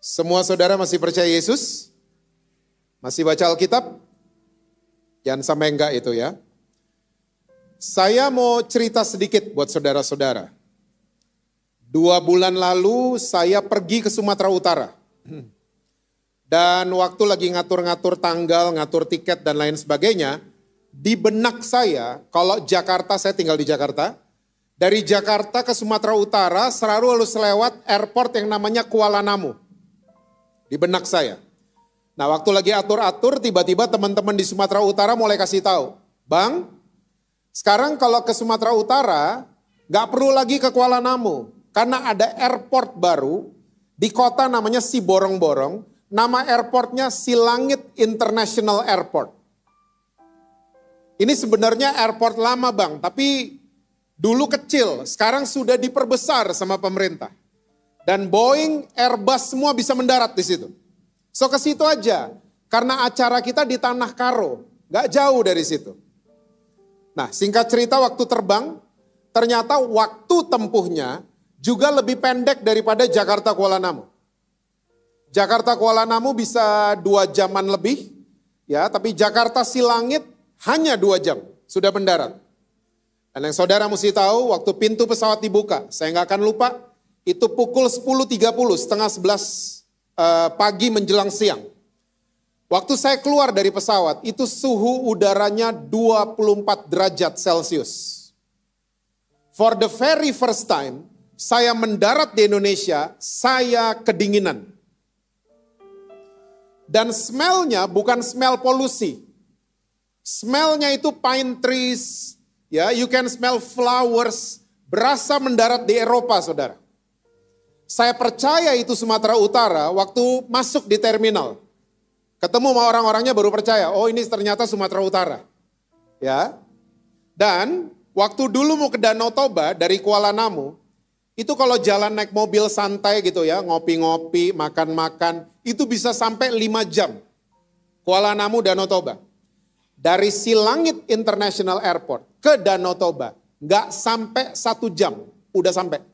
Semua saudara masih percaya Yesus? Masih baca Alkitab? Jangan sampai enggak itu ya. Saya mau cerita sedikit buat saudara-saudara. Dua bulan lalu saya pergi ke Sumatera Utara. Dan waktu lagi ngatur-ngatur tanggal, ngatur tiket dan lain sebagainya, di benak saya, kalau Jakarta, saya tinggal di Jakarta, dari Jakarta ke Sumatera Utara selalu harus lewat airport yang namanya Kuala Namu. Di benak saya. Nah waktu lagi atur-atur, tiba-tiba teman-teman di Sumatera Utara mulai kasih tahu, Bang, sekarang kalau ke Sumatera Utara, gak perlu lagi ke Kuala Namu. Karena ada airport baru di kota namanya Siborong-Borong, Nama airportnya Silangit International Airport. Ini sebenarnya airport lama bang, tapi dulu kecil, sekarang sudah diperbesar sama pemerintah. Dan Boeing, Airbus semua bisa mendarat di situ. So ke situ aja, karena acara kita di Tanah Karo, gak jauh dari situ. Nah singkat cerita waktu terbang, ternyata waktu tempuhnya juga lebih pendek daripada Jakarta Kuala Namu. Jakarta Kuala Namu bisa dua jaman lebih, ya, tapi Jakarta Silangit hanya dua jam sudah mendarat. Dan yang saudara mesti tahu, waktu pintu pesawat dibuka, saya nggak akan lupa, itu pukul 10.30, setengah 11 uh, eh, pagi menjelang siang. Waktu saya keluar dari pesawat, itu suhu udaranya 24 derajat Celcius. For the very first time, saya mendarat di Indonesia, saya kedinginan. Dan smellnya bukan smell polusi. Smellnya itu pine trees, ya, you can smell flowers, berasa mendarat di Eropa, saudara. Saya percaya itu Sumatera Utara waktu masuk di terminal. Ketemu sama orang-orangnya baru percaya, oh ini ternyata Sumatera Utara. Ya. Dan waktu dulu mau ke Danau Toba dari Kuala Namu, itu kalau jalan naik mobil santai gitu ya, ngopi-ngopi, makan-makan, itu bisa sampai 5 jam. Kuala Namu, Danau Toba. Dari Silangit International Airport ke Danau Toba, nggak sampai satu jam, udah sampai.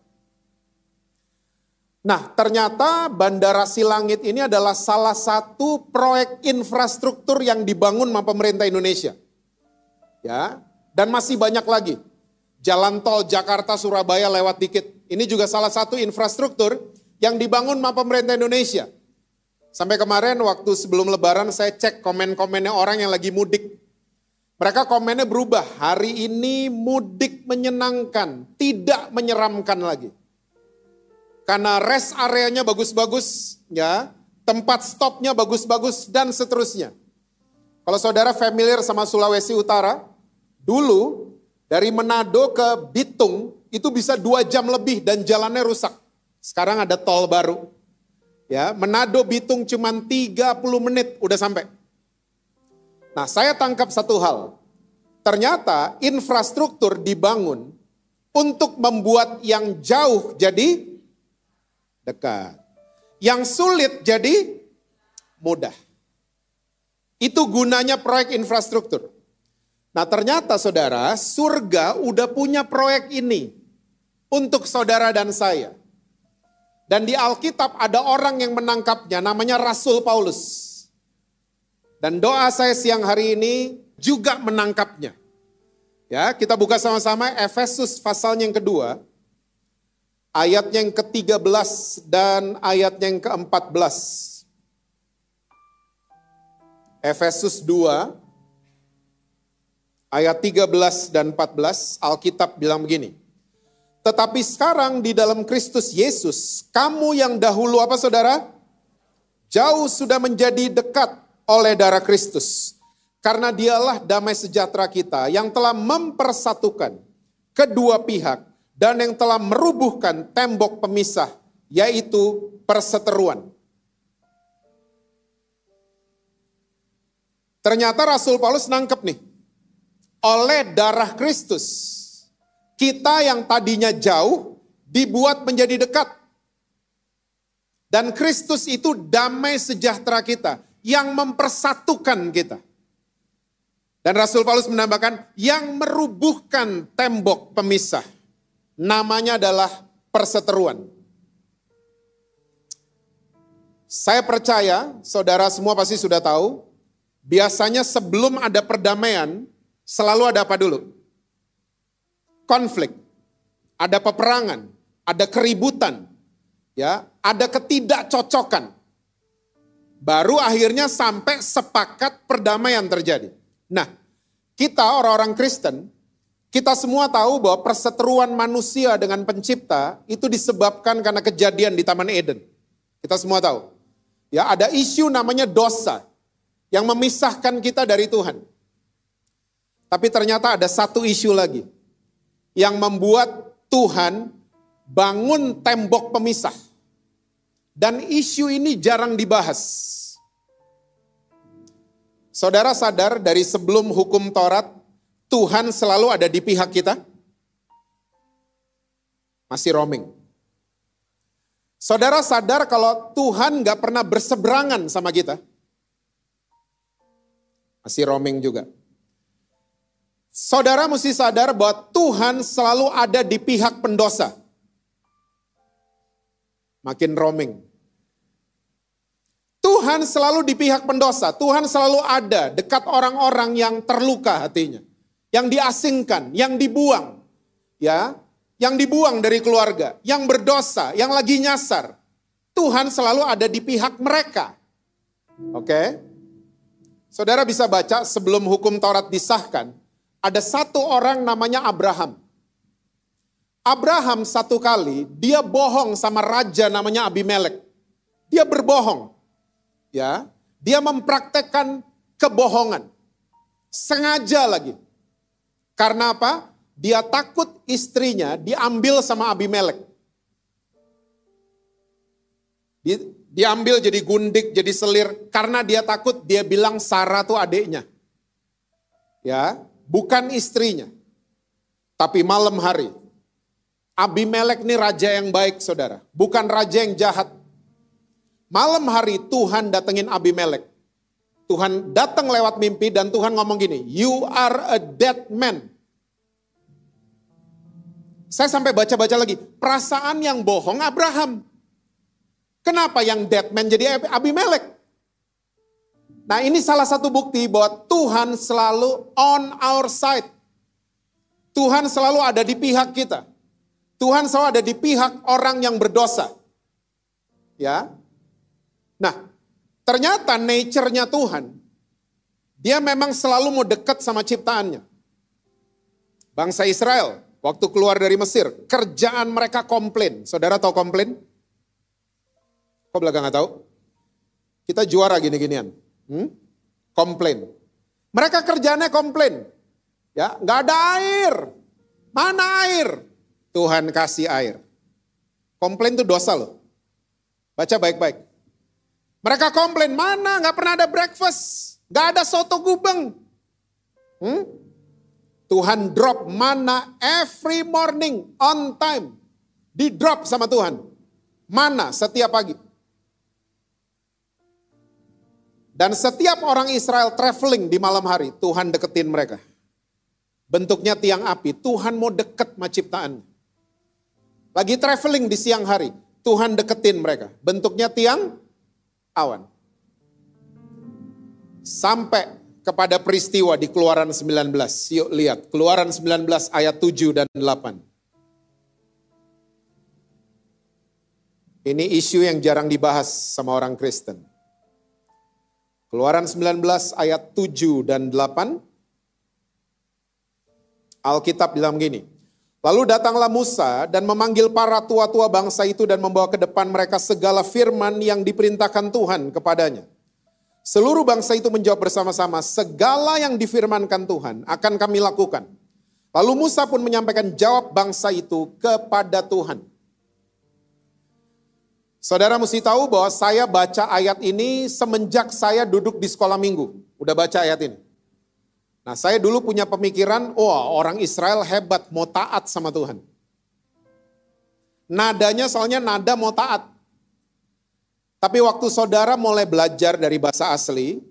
Nah, ternyata Bandara Silangit ini adalah salah satu proyek infrastruktur yang dibangun sama pemerintah Indonesia. Ya, dan masih banyak lagi. Jalan tol Jakarta Surabaya lewat dikit. Ini juga salah satu infrastruktur yang dibangun sama pemerintah Indonesia. Sampai kemarin waktu sebelum lebaran saya cek komen-komennya orang yang lagi mudik. Mereka komennya berubah, hari ini mudik menyenangkan, tidak menyeramkan lagi. Karena rest areanya bagus-bagus, ya, tempat stopnya bagus-bagus dan seterusnya. Kalau saudara familiar sama Sulawesi Utara, dulu dari Manado ke Bitung itu bisa dua jam lebih dan jalannya rusak. Sekarang ada tol baru. Ya, Manado Bitung cuma 30 menit udah sampai. Nah, saya tangkap satu hal. Ternyata infrastruktur dibangun untuk membuat yang jauh jadi dekat. Yang sulit jadi mudah. Itu gunanya proyek infrastruktur. Nah ternyata saudara, surga udah punya proyek ini untuk saudara dan saya. Dan di Alkitab ada orang yang menangkapnya namanya Rasul Paulus. Dan doa saya siang hari ini juga menangkapnya. Ya, kita buka sama-sama Efesus pasal yang kedua, ayat yang ke-13 dan ayat yang ke-14. Efesus 2 ayat 13 dan 14 Alkitab bilang begini. Tetapi sekarang di dalam Kristus Yesus, kamu yang dahulu apa saudara? Jauh sudah menjadi dekat oleh darah Kristus. Karena dialah damai sejahtera kita yang telah mempersatukan kedua pihak dan yang telah merubuhkan tembok pemisah, yaitu perseteruan. Ternyata Rasul Paulus nangkep nih, oleh darah Kristus kita yang tadinya jauh dibuat menjadi dekat. Dan Kristus itu damai sejahtera kita yang mempersatukan kita. Dan Rasul Paulus menambahkan yang merubuhkan tembok pemisah. Namanya adalah perseteruan. Saya percaya saudara semua pasti sudah tahu, biasanya sebelum ada perdamaian selalu ada apa dulu? Konflik, ada peperangan, ada keributan, ya, ada ketidakcocokan. Baru akhirnya sampai sepakat perdamaian terjadi. Nah, kita orang-orang Kristen, kita semua tahu bahwa perseteruan manusia dengan pencipta itu disebabkan karena kejadian di Taman Eden. Kita semua tahu. Ya, ada isu namanya dosa yang memisahkan kita dari Tuhan. Tapi ternyata ada satu isu lagi yang membuat Tuhan bangun tembok pemisah. Dan isu ini jarang dibahas. Saudara sadar dari sebelum hukum Taurat, Tuhan selalu ada di pihak kita? Masih roaming. Saudara sadar kalau Tuhan gak pernah berseberangan sama kita? Masih roaming juga. Saudara mesti sadar bahwa Tuhan selalu ada di pihak pendosa. Makin roaming. Tuhan selalu di pihak pendosa. Tuhan selalu ada dekat orang-orang yang terluka hatinya, yang diasingkan, yang dibuang, ya, yang dibuang dari keluarga, yang berdosa, yang lagi nyasar. Tuhan selalu ada di pihak mereka. Oke? Saudara bisa baca sebelum hukum Taurat disahkan, ada satu orang namanya Abraham. Abraham satu kali dia bohong sama raja namanya Abimelek. Dia berbohong ya, dia mempraktekkan kebohongan. Sengaja lagi. Karena apa? Dia takut istrinya diambil sama Abimelek. Diambil jadi gundik, jadi selir. Karena dia takut dia bilang Sarah tuh adiknya. Ya, bukan istrinya. Tapi malam hari. Abimelek ini raja yang baik saudara. Bukan raja yang jahat. Malam hari Tuhan datengin Abimelek. Tuhan datang lewat mimpi dan Tuhan ngomong gini, you are a dead man. Saya sampai baca-baca lagi, perasaan yang bohong Abraham. Kenapa yang dead man jadi Abimelek? Nah ini salah satu bukti bahwa Tuhan selalu on our side. Tuhan selalu ada di pihak kita. Tuhan selalu ada di pihak orang yang berdosa. Ya, Nah, ternyata nature-nya Tuhan, dia memang selalu mau dekat sama ciptaannya. Bangsa Israel, waktu keluar dari Mesir, kerjaan mereka komplain. Saudara tahu komplain? Kok belakang nggak tahu? Kita juara gini-ginian. Hmm? Komplain. Mereka kerjanya komplain. Ya, nggak ada air. Mana air? Tuhan kasih air. Komplain itu dosa loh. Baca baik-baik. Mereka komplain, mana nggak pernah ada breakfast, nggak ada soto gubeng. Hmm? Tuhan drop mana every morning on time. Di drop sama Tuhan. Mana setiap pagi. Dan setiap orang Israel traveling di malam hari, Tuhan deketin mereka. Bentuknya tiang api, Tuhan mau deket sama ciptaan. Lagi traveling di siang hari, Tuhan deketin mereka. Bentuknya tiang awan. Sampai kepada peristiwa di Keluaran 19. Yuk lihat, Keluaran 19 ayat 7 dan 8. Ini isu yang jarang dibahas sama orang Kristen. Keluaran 19 ayat 7 dan 8. Alkitab bilang gini, Lalu datanglah Musa dan memanggil para tua-tua bangsa itu dan membawa ke depan mereka segala firman yang diperintahkan Tuhan kepadanya. Seluruh bangsa itu menjawab bersama-sama, segala yang difirmankan Tuhan akan kami lakukan. Lalu Musa pun menyampaikan jawab bangsa itu kepada Tuhan. Saudara mesti tahu bahwa saya baca ayat ini semenjak saya duduk di sekolah minggu. Udah baca ayat ini. Nah saya dulu punya pemikiran, oh orang Israel hebat, mau taat sama Tuhan. Nadanya soalnya nada mau taat. Tapi waktu saudara mulai belajar dari bahasa asli,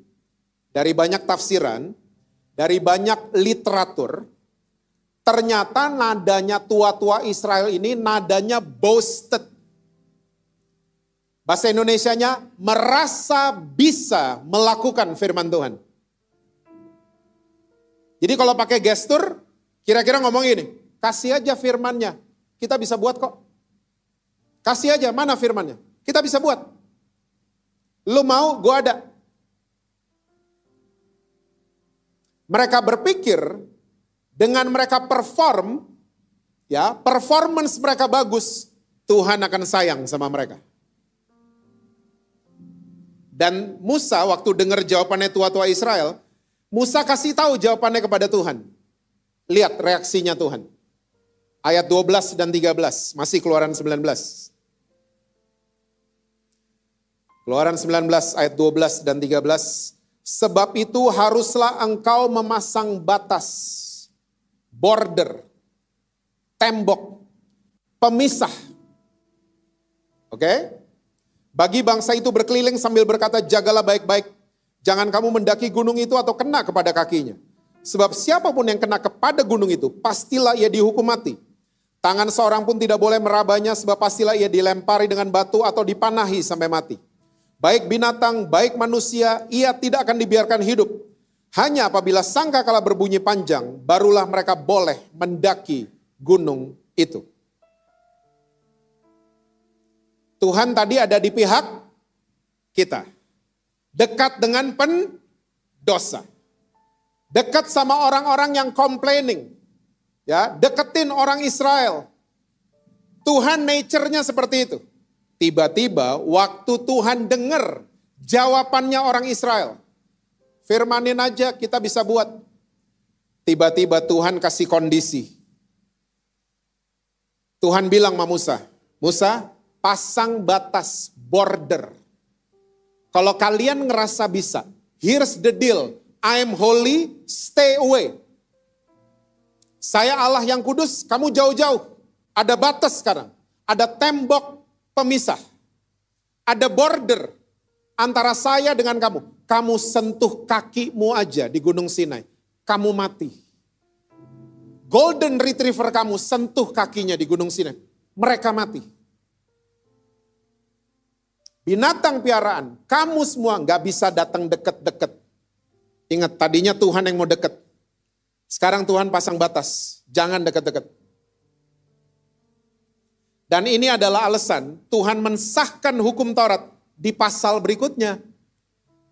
dari banyak tafsiran, dari banyak literatur, ternyata nadanya tua-tua Israel ini nadanya boasted. Bahasa Indonesianya merasa bisa melakukan firman Tuhan. Jadi kalau pakai gestur, kira-kira ngomong ini, kasih aja firmannya, kita bisa buat kok. Kasih aja, mana firmannya? Kita bisa buat. Lu mau, gue ada. Mereka berpikir dengan mereka perform, ya performance mereka bagus, Tuhan akan sayang sama mereka. Dan Musa waktu dengar jawabannya tua-tua Israel, Musa kasih tahu jawabannya kepada Tuhan. Lihat reaksinya Tuhan. Ayat 12 dan 13, masih keluaran 19. Keluaran 19 ayat 12 dan 13. Sebab itu haruslah engkau memasang batas, border, tembok, pemisah. Oke? Okay? Bagi bangsa itu berkeliling sambil berkata, jagalah baik-baik. Jangan kamu mendaki gunung itu atau kena kepada kakinya. Sebab siapa pun yang kena kepada gunung itu, pastilah ia dihukum mati. Tangan seorang pun tidak boleh merabanya, sebab pastilah ia dilempari dengan batu atau dipanahi sampai mati. Baik binatang, baik manusia, ia tidak akan dibiarkan hidup. Hanya apabila sangka kala berbunyi panjang, barulah mereka boleh mendaki gunung itu. Tuhan tadi ada di pihak kita. Dekat dengan pendosa. Dekat sama orang-orang yang complaining. Ya, deketin orang Israel. Tuhan nature-nya seperti itu. Tiba-tiba waktu Tuhan dengar jawabannya orang Israel. Firmanin aja kita bisa buat. Tiba-tiba Tuhan kasih kondisi. Tuhan bilang sama Musa, Musa pasang batas border. Kalau kalian ngerasa bisa, here's the deal. I am holy, stay away. Saya Allah yang kudus, kamu jauh-jauh. Ada batas sekarang. Ada tembok pemisah. Ada border antara saya dengan kamu. Kamu sentuh kakimu aja di Gunung Sinai. Kamu mati. Golden Retriever kamu sentuh kakinya di Gunung Sinai. Mereka mati. Binatang piaraan, kamu semua nggak bisa datang deket-deket. Ingat tadinya Tuhan yang mau deket. Sekarang Tuhan pasang batas, jangan deket-deket. Dan ini adalah alasan Tuhan mensahkan hukum Taurat di pasal berikutnya.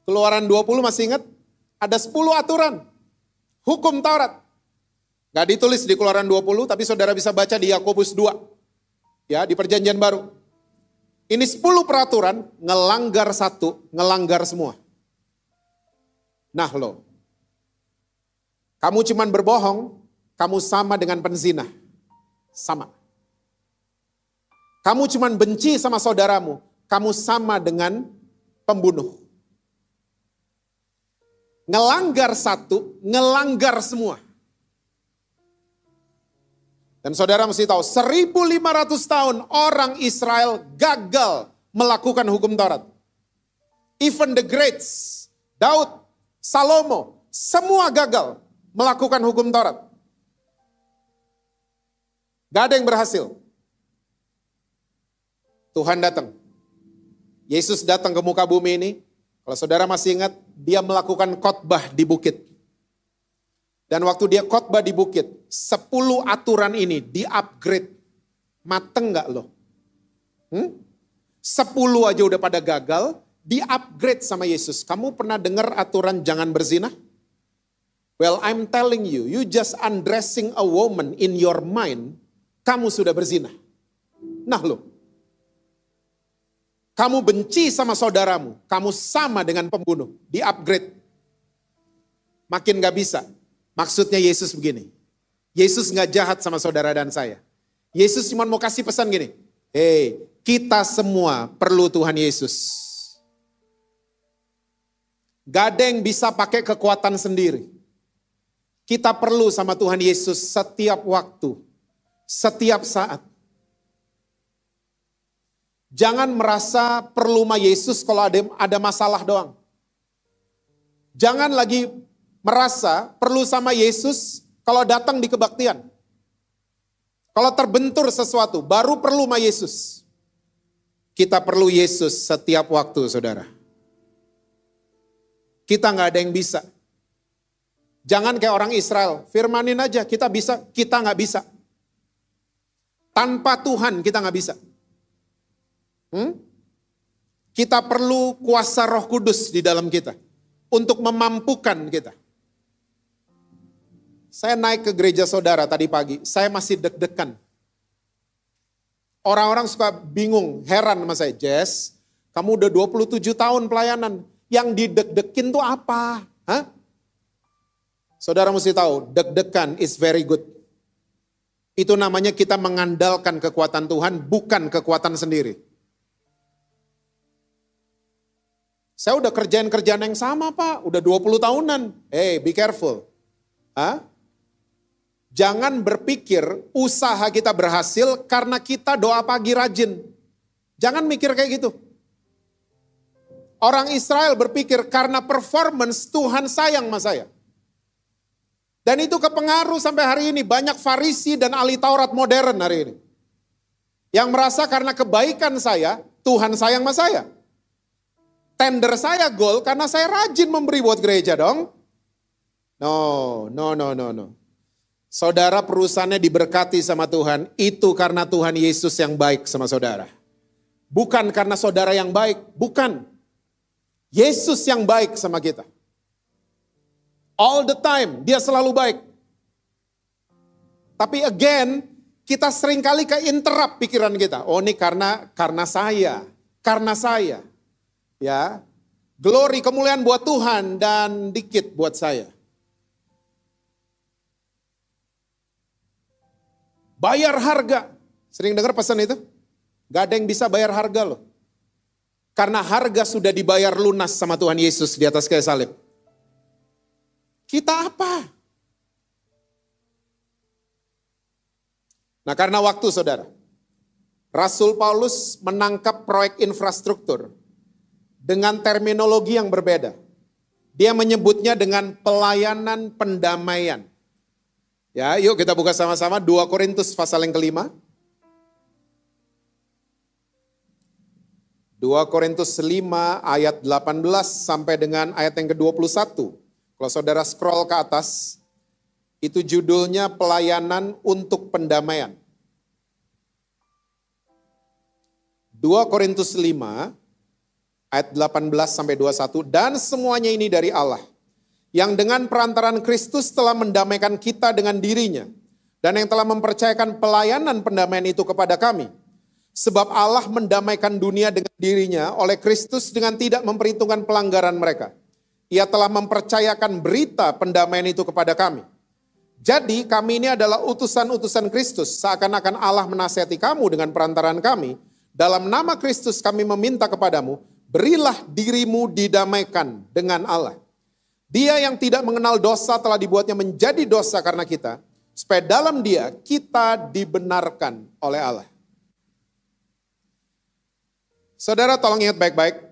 Keluaran 20 masih ingat? Ada 10 aturan. Hukum Taurat. Gak ditulis di keluaran 20, tapi saudara bisa baca di Yakobus 2. Ya, di perjanjian baru. Ini 10 peraturan, ngelanggar satu, ngelanggar semua. Nah lo, kamu cuman berbohong, kamu sama dengan penzina. Sama. Kamu cuman benci sama saudaramu, kamu sama dengan pembunuh. Ngelanggar satu, ngelanggar semua. Dan saudara mesti tahu, 1500 tahun orang Israel gagal melakukan hukum Taurat. Even the greats, Daud, Salomo, semua gagal melakukan hukum Taurat. Gak ada yang berhasil. Tuhan datang. Yesus datang ke muka bumi ini. Kalau saudara masih ingat, dia melakukan khotbah di bukit. Dan waktu dia khotbah di bukit, 10 aturan ini di-upgrade. Mateng nggak lo? Hmm? 10 aja udah pada gagal, di-upgrade sama Yesus. Kamu pernah dengar aturan jangan berzina? Well, I'm telling you, you just undressing a woman in your mind, kamu sudah berzina. Nah lo, kamu benci sama saudaramu, kamu sama dengan pembunuh, di-upgrade. Makin gak bisa, Maksudnya Yesus begini. Yesus nggak jahat sama saudara dan saya. Yesus cuma mau kasih pesan gini. Hei, kita semua perlu Tuhan Yesus. Gak bisa pakai kekuatan sendiri. Kita perlu sama Tuhan Yesus setiap waktu, setiap saat. Jangan merasa perlu sama Yesus kalau ada masalah doang. Jangan lagi merasa perlu sama Yesus kalau datang di kebaktian. Kalau terbentur sesuatu, baru perlu sama Yesus. Kita perlu Yesus setiap waktu, saudara. Kita nggak ada yang bisa. Jangan kayak orang Israel, firmanin aja, kita bisa, kita nggak bisa. Tanpa Tuhan kita nggak bisa. Hmm? Kita perlu kuasa roh kudus di dalam kita. Untuk memampukan kita. Saya naik ke gereja saudara tadi pagi, saya masih deg-degan. Orang-orang suka bingung, heran sama saya. Jess, kamu udah 27 tahun pelayanan. Yang dideg-dekin tuh apa? Hah? Saudara mesti tahu, deg-degan is very good. Itu namanya kita mengandalkan kekuatan Tuhan, bukan kekuatan sendiri. Saya udah kerjain kerjaan yang sama pak, udah 20 tahunan. Hey, be careful. Hah? Jangan berpikir usaha kita berhasil karena kita doa pagi rajin. Jangan mikir kayak gitu. Orang Israel berpikir karena performance Tuhan sayang sama saya. Dan itu kepengaruh sampai hari ini. Banyak farisi dan ahli Taurat modern hari ini. Yang merasa karena kebaikan saya, Tuhan sayang sama saya. Tender saya gol karena saya rajin memberi buat gereja dong. No, no, no, no, no. Saudara perusahaannya diberkati sama Tuhan, itu karena Tuhan Yesus yang baik sama saudara. Bukan karena saudara yang baik, bukan. Yesus yang baik sama kita. All the time, dia selalu baik. Tapi again, kita sering kali ke interrupt pikiran kita. Oh ini karena karena saya, karena saya. Ya, glory kemuliaan buat Tuhan dan dikit buat saya. Bayar harga. Sering dengar pesan itu? Gak ada yang bisa bayar harga loh. Karena harga sudah dibayar lunas sama Tuhan Yesus di atas kayu salib. Kita apa? Nah karena waktu saudara. Rasul Paulus menangkap proyek infrastruktur dengan terminologi yang berbeda. Dia menyebutnya dengan pelayanan pendamaian. Ya, yuk kita buka sama-sama 2 Korintus pasal yang kelima. 2 Korintus 5 ayat 18 sampai dengan ayat yang ke-21. Kalau saudara scroll ke atas, itu judulnya pelayanan untuk pendamaian. 2 Korintus 5 ayat 18 sampai 21 dan semuanya ini dari Allah yang dengan perantaran Kristus telah mendamaikan kita dengan dirinya dan yang telah mempercayakan pelayanan pendamaian itu kepada kami. Sebab Allah mendamaikan dunia dengan dirinya oleh Kristus dengan tidak memperhitungkan pelanggaran mereka. Ia telah mempercayakan berita pendamaian itu kepada kami. Jadi kami ini adalah utusan-utusan Kristus. Seakan-akan Allah menasihati kamu dengan perantaran kami. Dalam nama Kristus kami meminta kepadamu, berilah dirimu didamaikan dengan Allah. Dia yang tidak mengenal dosa telah dibuatnya menjadi dosa karena kita, supaya dalam dia kita dibenarkan oleh Allah. Saudara tolong ingat baik-baik,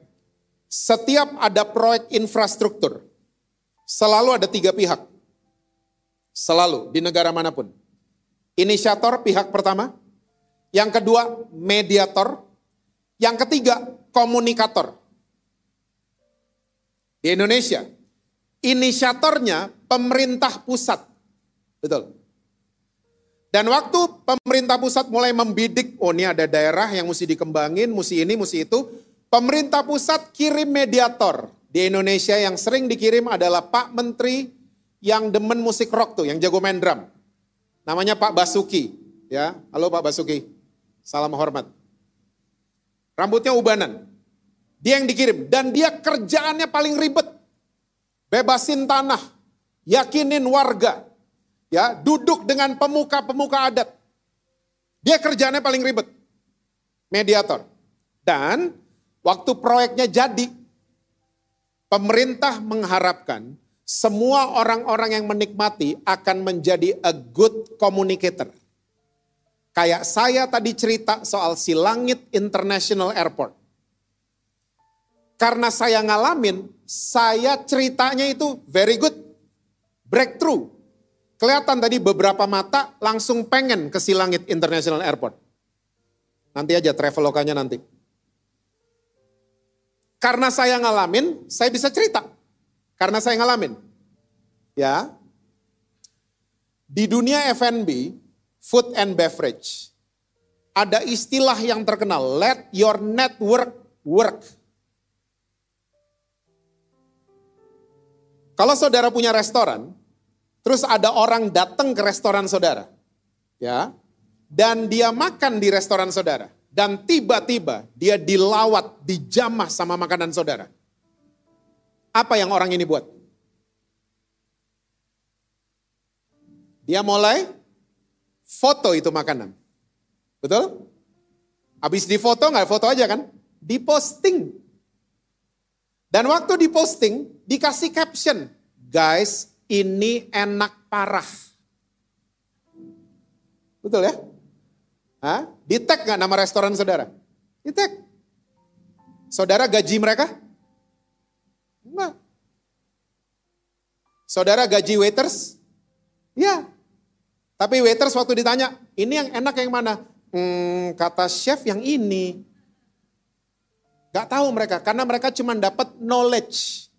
setiap ada proyek infrastruktur, selalu ada tiga pihak. Selalu, di negara mana pun. Inisiator pihak pertama, yang kedua mediator, yang ketiga komunikator. Di Indonesia, inisiatornya pemerintah pusat. Betul. Dan waktu pemerintah pusat mulai membidik, oh ini ada daerah yang mesti dikembangin, mesti ini, mesti itu. Pemerintah pusat kirim mediator. Di Indonesia yang sering dikirim adalah Pak Menteri yang demen musik rock tuh, yang jago main drum. Namanya Pak Basuki. Ya, halo Pak Basuki. Salam hormat. Rambutnya ubanan. Dia yang dikirim. Dan dia kerjaannya paling ribet bebasin tanah, yakinin warga, ya duduk dengan pemuka-pemuka adat. Dia kerjanya paling ribet, mediator. Dan waktu proyeknya jadi, pemerintah mengharapkan semua orang-orang yang menikmati akan menjadi a good communicator. Kayak saya tadi cerita soal Silangit International Airport. Karena saya ngalamin, saya ceritanya itu very good. Breakthrough. Kelihatan tadi beberapa mata langsung pengen ke Silangit International Airport. Nanti aja travel lokanya nanti. Karena saya ngalamin, saya bisa cerita. Karena saya ngalamin. Ya. Di dunia F&B, food and beverage, ada istilah yang terkenal, let your network work. Kalau saudara punya restoran, terus ada orang datang ke restoran saudara, ya, dan dia makan di restoran saudara, dan tiba-tiba dia dilawat, dijamah sama makanan saudara. Apa yang orang ini buat? Dia mulai foto itu makanan. Betul? Habis difoto nggak foto aja kan? Diposting. Dan waktu diposting, dikasih caption. Guys, ini enak parah. Betul ya? Hah? Di tag gak nama restoran saudara? Di tag. Saudara gaji mereka? Enggak. Saudara gaji waiters? Ya. Tapi waiters waktu ditanya, ini yang enak yang mana? Hmm, kata chef yang ini. Gak tahu mereka, karena mereka cuma dapat knowledge.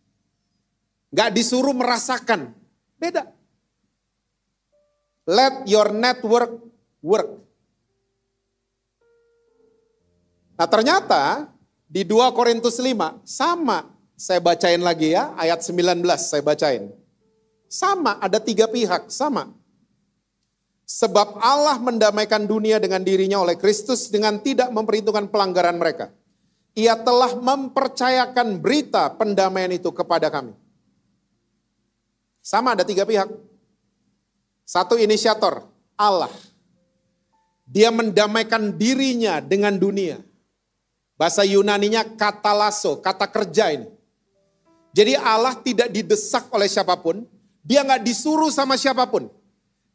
Gak disuruh merasakan. Beda. Let your network work. Nah ternyata di 2 Korintus 5 sama. Saya bacain lagi ya, ayat 19 saya bacain. Sama, ada tiga pihak, sama. Sebab Allah mendamaikan dunia dengan dirinya oleh Kristus dengan tidak memperhitungkan pelanggaran mereka ia telah mempercayakan berita pendamaian itu kepada kami. Sama ada tiga pihak. Satu inisiator, Allah. Dia mendamaikan dirinya dengan dunia. Bahasa Yunaninya kata lasso, kata kerja ini. Jadi Allah tidak didesak oleh siapa pun, dia nggak disuruh sama siapa pun.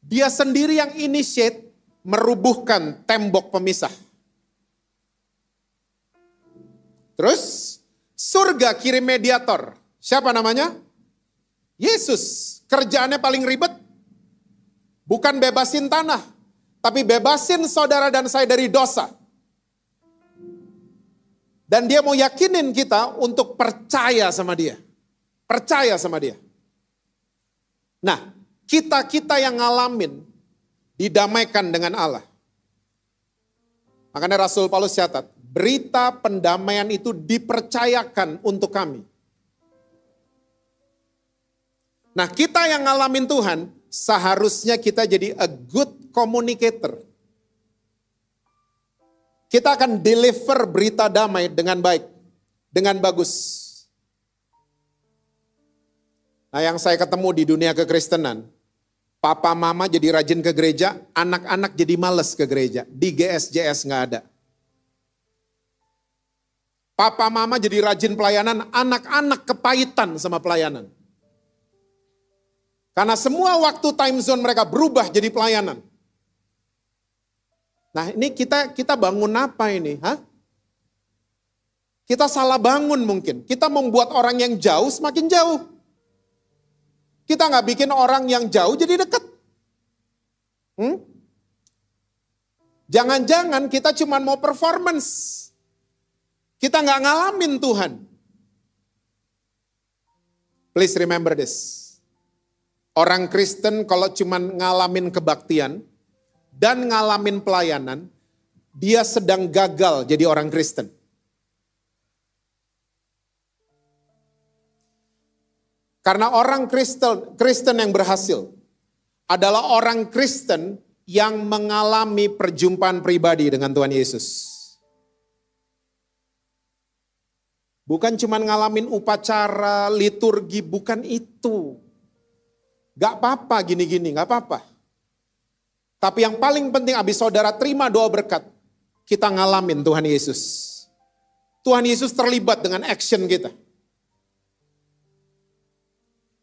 Dia sendiri yang initiate merubuhkan tembok pemisah. Terus surga kirim mediator. Siapa namanya? Yesus. Kerjaannya paling ribet. Bukan bebasin tanah. Tapi bebasin saudara dan saya dari dosa. Dan dia mau yakinin kita untuk percaya sama dia. Percaya sama dia. Nah, kita-kita yang ngalamin didamaikan dengan Allah. Makanya Rasul Paulus catat, berita pendamaian itu dipercayakan untuk kami. Nah kita yang ngalamin Tuhan, seharusnya kita jadi a good communicator. Kita akan deliver berita damai dengan baik, dengan bagus. Nah yang saya ketemu di dunia kekristenan, papa mama jadi rajin ke gereja, anak-anak jadi males ke gereja. Di GSJS nggak ada. Papa mama jadi rajin pelayanan, anak-anak kepahitan sama pelayanan. Karena semua waktu time zone mereka berubah jadi pelayanan. Nah ini kita kita bangun apa ini? Hah? Kita salah bangun mungkin. Kita membuat orang yang jauh semakin jauh. Kita nggak bikin orang yang jauh jadi dekat. Hmm? Jangan-jangan kita cuma mau performance. Kita nggak ngalamin Tuhan. Please remember this. Orang Kristen kalau cuma ngalamin kebaktian dan ngalamin pelayanan, dia sedang gagal jadi orang Kristen. Karena orang Kristen, Kristen yang berhasil adalah orang Kristen yang mengalami perjumpaan pribadi dengan Tuhan Yesus. Bukan cuma ngalamin upacara, liturgi, bukan itu. Gak apa-apa gini-gini, gak apa-apa. Tapi yang paling penting abis saudara terima doa berkat, kita ngalamin Tuhan Yesus. Tuhan Yesus terlibat dengan action kita.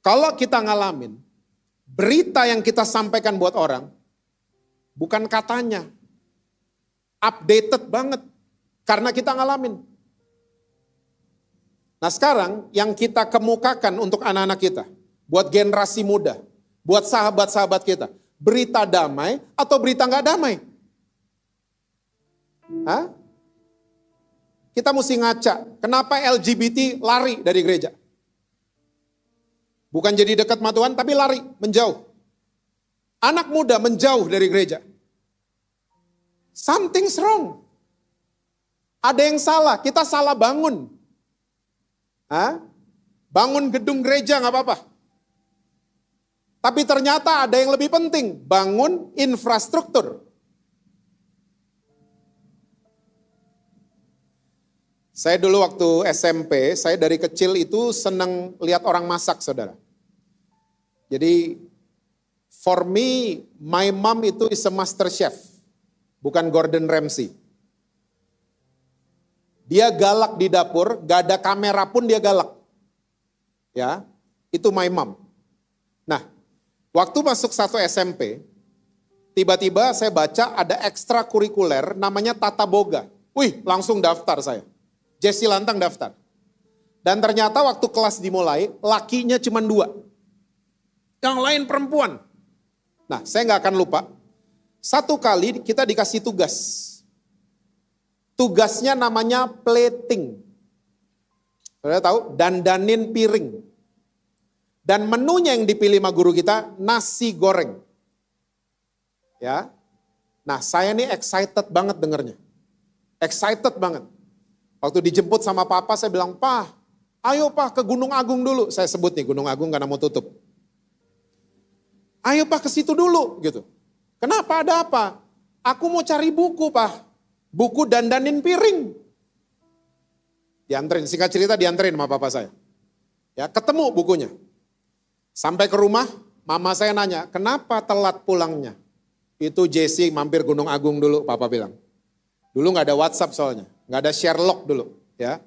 Kalau kita ngalamin, berita yang kita sampaikan buat orang, bukan katanya, updated banget. Karena kita ngalamin. Nah sekarang yang kita kemukakan untuk anak-anak kita, buat generasi muda, buat sahabat-sahabat kita, berita damai atau berita nggak damai? Hah? kita mesti ngaca, kenapa LGBT lari dari gereja? Bukan jadi dekat sama Tuhan, tapi lari, menjauh. Anak muda menjauh dari gereja. Something's wrong. Ada yang salah, kita salah bangun. Hah? Bangun gedung gereja nggak apa-apa. Tapi ternyata ada yang lebih penting, bangun infrastruktur. Saya dulu waktu SMP, saya dari kecil itu senang lihat orang masak, saudara. Jadi, for me, my mom itu is a master chef, bukan Gordon Ramsay. Dia galak di dapur, gak ada kamera pun dia galak. Ya, itu my mom. Nah, waktu masuk satu SMP, tiba-tiba saya baca ada ekstrakurikuler namanya tata boga. Wih, langsung daftar saya. Jesse Lantang daftar. Dan ternyata waktu kelas dimulai, lakinya cuma dua. Yang lain perempuan. Nah, saya nggak akan lupa. Satu kali kita dikasih tugas. Tugasnya namanya plating. Saudara tahu? Dandanin piring. Dan menunya yang dipilih sama guru kita, nasi goreng. Ya. Nah, saya ini excited banget dengernya. Excited banget. Waktu dijemput sama papa saya bilang, Pak, ayo Pak ke Gunung Agung dulu. Saya sebut nih Gunung Agung karena mau tutup. Ayo Pak ke situ dulu gitu. Kenapa ada apa? Aku mau cari buku Pak. Buku dandanin piring. Dianterin, singkat cerita dianterin sama papa saya. Ya, ketemu bukunya. Sampai ke rumah, mama saya nanya, kenapa telat pulangnya? Itu Jesse mampir Gunung Agung dulu, papa bilang. Dulu nggak ada WhatsApp soalnya nggak ada Sherlock dulu, ya.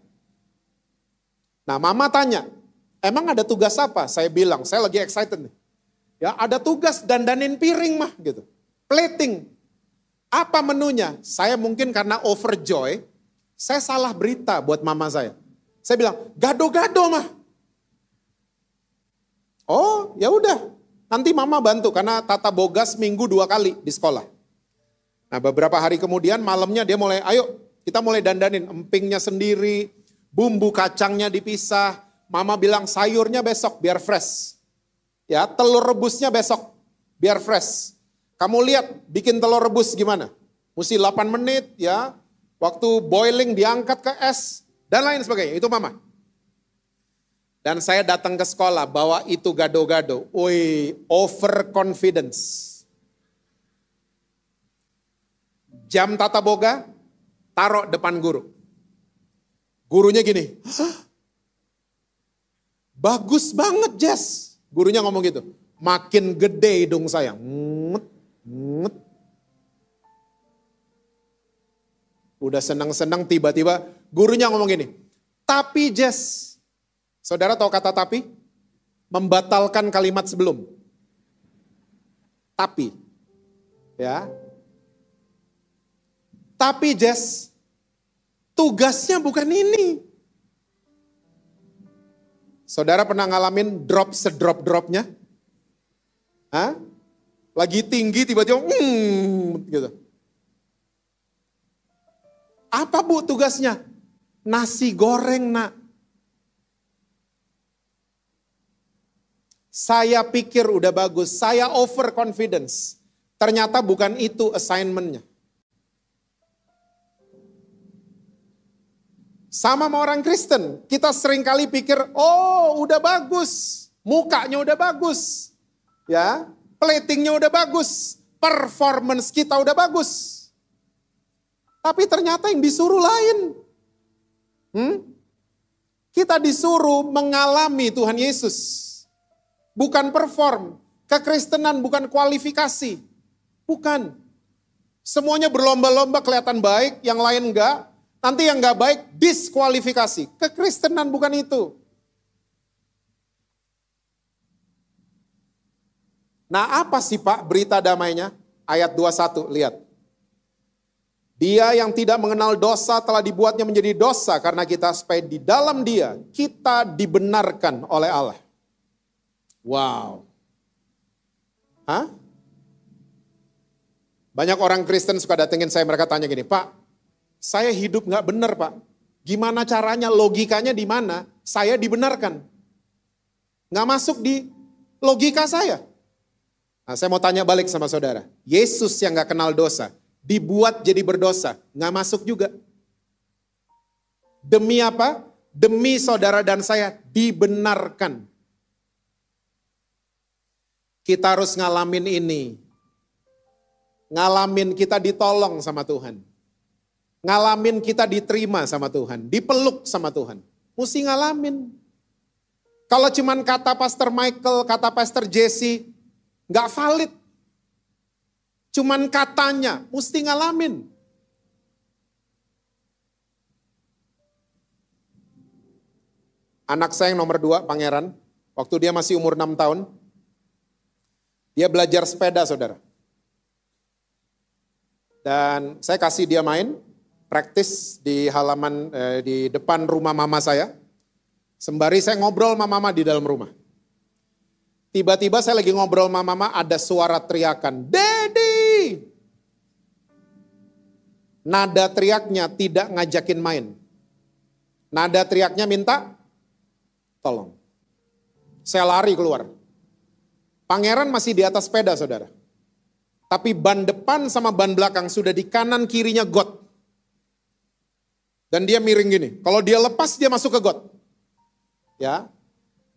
Nah, mama tanya, emang ada tugas apa? Saya bilang, saya lagi excited nih. Ya, ada tugas dandanin piring mah gitu. Plating. Apa menunya? Saya mungkin karena overjoy, saya salah berita buat mama saya. Saya bilang, gado-gado mah. Oh, ya udah. Nanti mama bantu karena tata bogas minggu dua kali di sekolah. Nah beberapa hari kemudian malamnya dia mulai, ayo kita mulai dandanin empingnya sendiri, bumbu kacangnya dipisah. Mama bilang sayurnya besok biar fresh. Ya, telur rebusnya besok biar fresh. Kamu lihat bikin telur rebus gimana? Mesti 8 menit ya. Waktu boiling diangkat ke es dan lain sebagainya. Itu mama. Dan saya datang ke sekolah bawa itu gado-gado. Woi, overconfidence. Jam tata boga, taruh depan guru. Gurunya gini, bagus banget Jess. Gurunya ngomong gitu, makin gede hidung saya. Nget, nget. Udah senang-senang tiba-tiba gurunya ngomong gini, tapi Jess, saudara tahu kata tapi? Membatalkan kalimat sebelum. Tapi, ya, tapi Jess, tugasnya bukan ini. Saudara pernah ngalamin drop sedrop-dropnya? Hah? Lagi tinggi tiba-tiba hmm, gitu. Apa bu tugasnya? Nasi goreng nak. Saya pikir udah bagus, saya over confidence. Ternyata bukan itu assignmentnya. Sama sama orang Kristen, kita sering kali pikir, oh udah bagus, mukanya udah bagus, ya, platingnya udah bagus, performance kita udah bagus. Tapi ternyata yang disuruh lain. Hmm? Kita disuruh mengalami Tuhan Yesus. Bukan perform. Kekristenan bukan kualifikasi. Bukan. Semuanya berlomba-lomba kelihatan baik, yang lain enggak. Nanti yang nggak baik diskualifikasi. Kekristenan bukan itu. Nah apa sih Pak berita damainya? Ayat 21, lihat. Dia yang tidak mengenal dosa telah dibuatnya menjadi dosa karena kita supaya di dalam dia kita dibenarkan oleh Allah. Wow. Hah? Banyak orang Kristen suka datengin saya mereka tanya gini, Pak saya hidup nggak benar Pak. Gimana caranya, logikanya di mana, saya dibenarkan. Nggak masuk di logika saya. Nah, saya mau tanya balik sama saudara. Yesus yang nggak kenal dosa, dibuat jadi berdosa, nggak masuk juga. Demi apa? Demi saudara dan saya dibenarkan. Kita harus ngalamin ini. Ngalamin kita ditolong sama Tuhan. Ngalamin kita diterima sama Tuhan. Dipeluk sama Tuhan. Mesti ngalamin. Kalau cuman kata Pastor Michael, kata Pastor Jesse, nggak valid. Cuman katanya, mesti ngalamin. Anak saya yang nomor dua, Pangeran, waktu dia masih umur enam tahun, dia belajar sepeda, saudara. Dan saya kasih dia main, praktis di halaman, eh, di depan rumah mama saya. Sembari saya ngobrol sama mama di dalam rumah. Tiba-tiba saya lagi ngobrol sama mama, ada suara teriakan, Daddy! Nada teriaknya tidak ngajakin main. Nada teriaknya minta tolong. Saya lari keluar. Pangeran masih di atas sepeda saudara. Tapi ban depan sama ban belakang sudah di kanan kirinya got. Dan dia miring gini. Kalau dia lepas dia masuk ke got. Ya.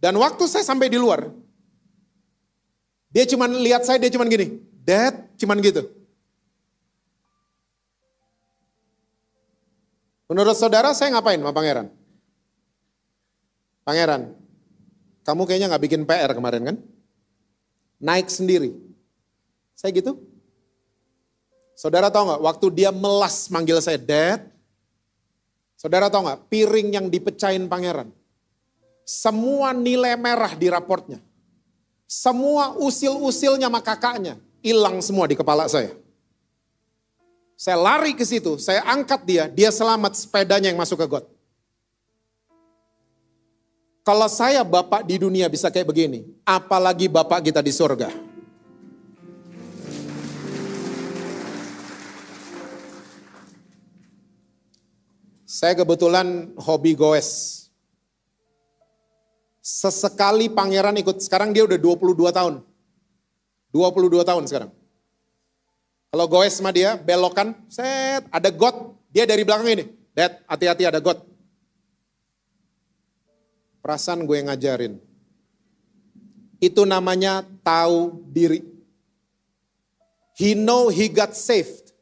Dan waktu saya sampai di luar. Dia cuma lihat saya, dia cuma gini. Dad, cuman gitu. Menurut saudara saya ngapain sama pangeran? Pangeran, kamu kayaknya nggak bikin PR kemarin kan? naik sendiri. Saya gitu. Saudara tahu nggak, waktu dia melas manggil saya dad, saudara tahu nggak, piring yang dipecahin pangeran. Semua nilai merah di raportnya. Semua usil-usilnya sama kakaknya hilang semua di kepala saya. Saya lari ke situ, saya angkat dia, dia selamat sepedanya yang masuk ke got. Kalau saya Bapak di dunia bisa kayak begini, apalagi Bapak kita di surga. Saya kebetulan hobi goes. Sesekali pangeran ikut, sekarang dia udah 22 tahun. 22 tahun sekarang. Kalau goes sama dia, belokan, set, ada got, dia dari belakang ini. Dad, hati-hati ada got. Perasaan gue ngajarin. Itu namanya tahu diri. He know he got saved.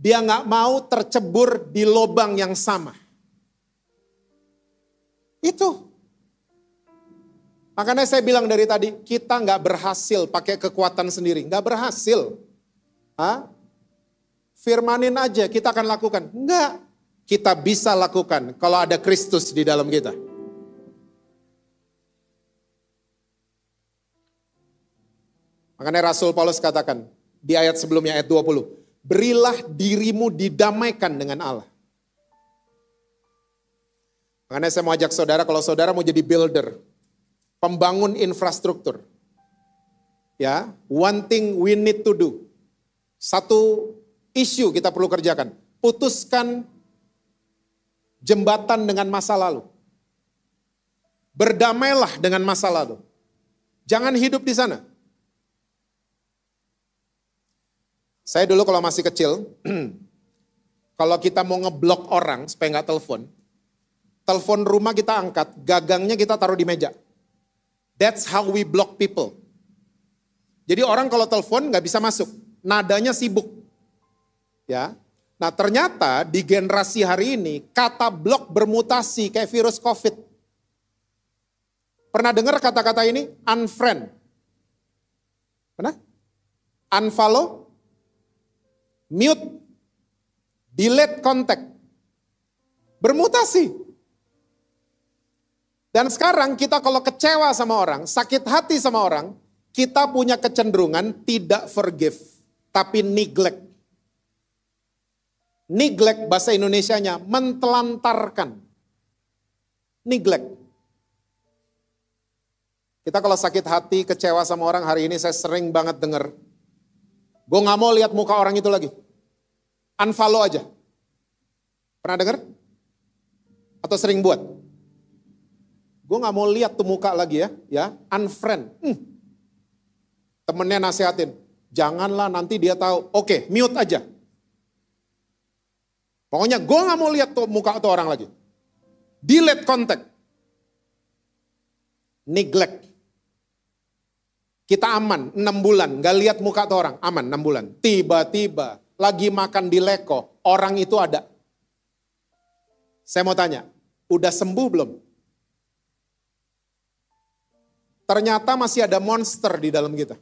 Dia nggak mau tercebur di lubang yang sama. Itu. Makanya saya bilang dari tadi, kita nggak berhasil pakai kekuatan sendiri. Nggak berhasil. Hah? Firmanin aja, kita akan lakukan. Enggak. Kita bisa lakukan kalau ada Kristus di dalam kita. Makanya Rasul Paulus katakan di ayat sebelumnya ayat 20, berilah dirimu didamaikan dengan Allah. Makanya saya mau ajak saudara, kalau saudara mau jadi builder, pembangun infrastruktur. Ya, one thing we need to do. Satu isu kita perlu kerjakan. Putuskan jembatan dengan masa lalu. Berdamailah dengan masa lalu. Jangan hidup di sana. Saya dulu kalau masih kecil, kalau kita mau ngeblok orang supaya nggak telepon, telepon rumah kita angkat, gagangnya kita taruh di meja. That's how we block people. Jadi orang kalau telepon nggak bisa masuk, nadanya sibuk. Ya, Nah ternyata di generasi hari ini kata blok bermutasi kayak virus COVID. Pernah dengar kata-kata ini? Unfriend. Pernah? Unfollow? mute, delete kontak, bermutasi. Dan sekarang kita kalau kecewa sama orang, sakit hati sama orang, kita punya kecenderungan tidak forgive, tapi neglect. Neglect bahasa Indonesianya mentelantarkan. Neglect. Kita kalau sakit hati, kecewa sama orang, hari ini saya sering banget dengar Gue gak mau lihat muka orang itu lagi. Unfollow aja. Pernah dengar? Atau sering buat? Gue gak mau lihat tuh muka lagi ya, ya unfriend. Hmm. Temennya nasihatin, janganlah nanti dia tahu. Oke, mute aja. Pokoknya gue gak mau lihat tuh muka tuh orang lagi. Delete kontak. Neglect. Kita aman 6 bulan, gak lihat muka tuh orang, aman 6 bulan. Tiba-tiba lagi makan di Leko, orang itu ada. Saya mau tanya, udah sembuh belum? Ternyata masih ada monster di dalam kita.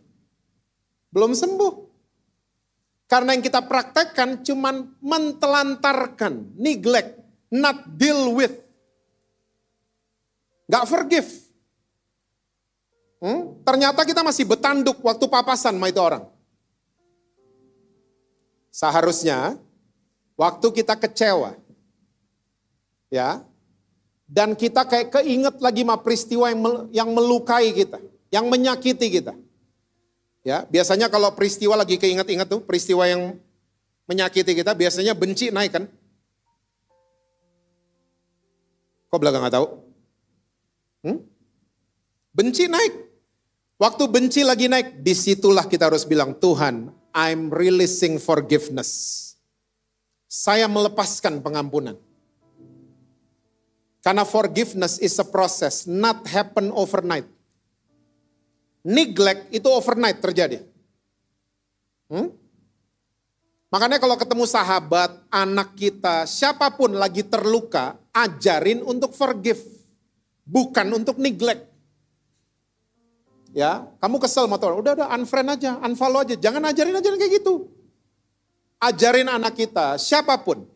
Belum sembuh. Karena yang kita praktekkan cuman mentelantarkan, neglect, not deal with. Gak forgive. Hmm? Ternyata kita masih betanduk waktu papasan sama itu orang. Seharusnya waktu kita kecewa, ya, dan kita kayak keinget lagi sama peristiwa yang, yang melukai kita, yang menyakiti kita. Ya, biasanya kalau peristiwa lagi keinget-inget tuh, peristiwa yang menyakiti kita, biasanya benci naik kan? Kok belakang nggak tahu? Hmm? Benci naik. Waktu benci lagi naik, di situlah kita harus bilang, Tuhan, I'm releasing forgiveness. Saya melepaskan pengampunan. Karena forgiveness is a process, not happen overnight. Neglect itu overnight terjadi. Hmm? Makanya kalau ketemu sahabat, anak kita, siapa pun lagi terluka, ajarin untuk forgive. Bukan untuk neglect ya kamu kesel sama Tuhan, udah udah unfriend aja, unfollow aja, jangan ajarin ajarin kayak gitu. Ajarin anak kita, siapa pun,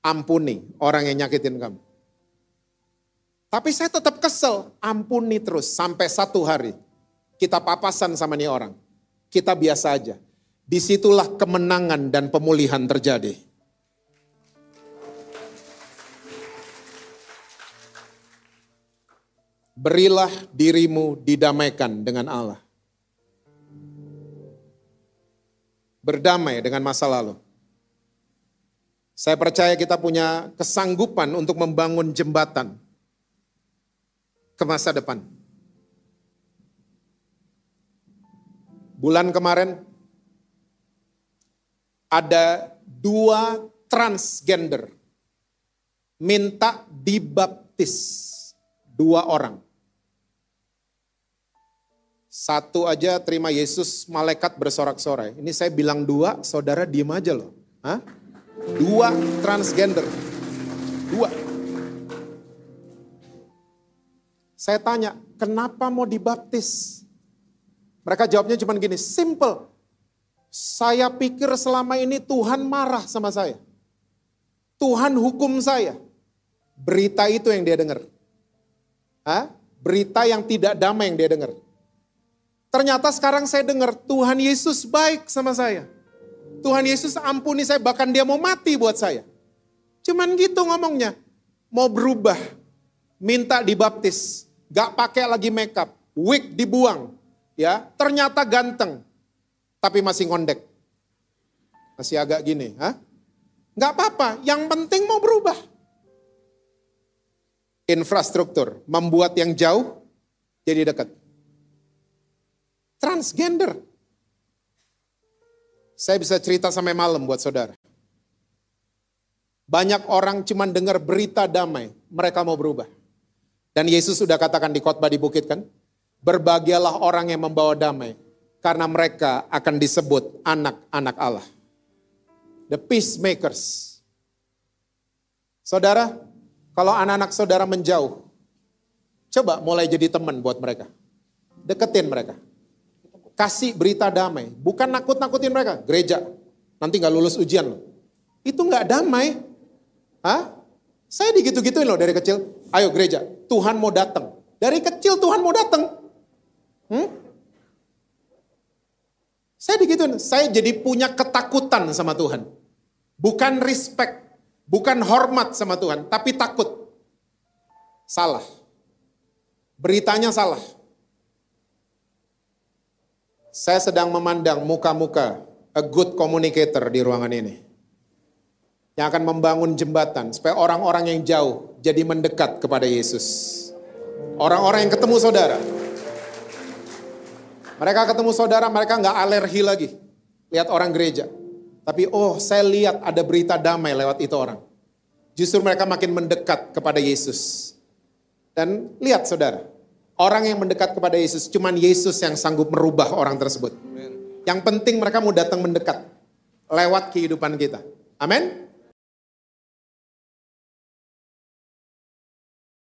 ampuni orang yang nyakitin kamu. Tapi saya tetap kesel, ampuni terus sampai satu hari kita papasan sama nih orang. Kita biasa aja. Di situlah kemenangan dan pemulihan terjadi. berilah dirimu didamaikan dengan Allah. Berdamai dengan masa lalu. Saya percaya kita punya kesanggupan untuk membangun jembatan ke masa depan. Bulan kemarin ada dua transgender minta dibaptis dua orang. Satu aja terima Yesus, malaikat bersorak-sorai. Ini saya bilang dua, saudara diem aja loh. Hah? Dua transgender. Dua. Saya tanya, kenapa mau dibaptis? Mereka jawabnya cuma gini, simple. Saya pikir selama ini Tuhan marah sama saya. Tuhan hukum saya. Berita itu yang dia dengar. Hah? Berita yang tidak damai yang dia dengar. Ternyata sekarang saya dengar Tuhan Yesus baik sama saya. Tuhan Yesus ampuni saya, bahkan dia mau mati buat saya. Cuman gitu ngomongnya. Mau berubah, minta dibaptis, gak pakai lagi makeup, wig dibuang, ya ternyata ganteng, tapi masih ngondek, masih agak gini, Hah? Gak apa-apa, yang penting mau berubah infrastruktur, membuat yang jauh jadi dekat. Transgender. Saya bisa cerita sampai malam buat saudara. Banyak orang cuma dengar berita damai, mereka mau berubah. Dan Yesus sudah katakan di khotbah di bukit kan, berbahagialah orang yang membawa damai, karena mereka akan disebut anak-anak Allah. The peacemakers. Saudara, kalau anak-anak saudara menjauh, coba mulai jadi teman buat mereka. Deketin mereka. Kasih berita damai. Bukan nakut-nakutin mereka. Gereja, nanti gak lulus ujian loh. Itu gak damai. Hah? Saya digitu-gituin loh dari kecil. Ayo gereja, Tuhan mau datang. Dari kecil Tuhan mau datang. Hmm? Saya digituin, saya jadi punya ketakutan sama Tuhan. Bukan respect. Bukan hormat sama Tuhan, tapi takut. Salah. Beritanya salah. Saya sedang memandang muka-muka a good communicator di ruangan ini. Yang akan membangun jembatan supaya orang-orang yang jauh jadi mendekat kepada Yesus. Orang-orang yang ketemu saudara. Mereka ketemu saudara, mereka nggak alergi lagi. Lihat orang gereja. Tapi oh saya lihat ada berita damai lewat itu orang. Justru mereka makin mendekat kepada Yesus. Dan lihat saudara, orang yang mendekat kepada Yesus, cuman Yesus yang sanggup merubah orang tersebut. Yang penting mereka mau datang mendekat lewat kehidupan kita. Amin.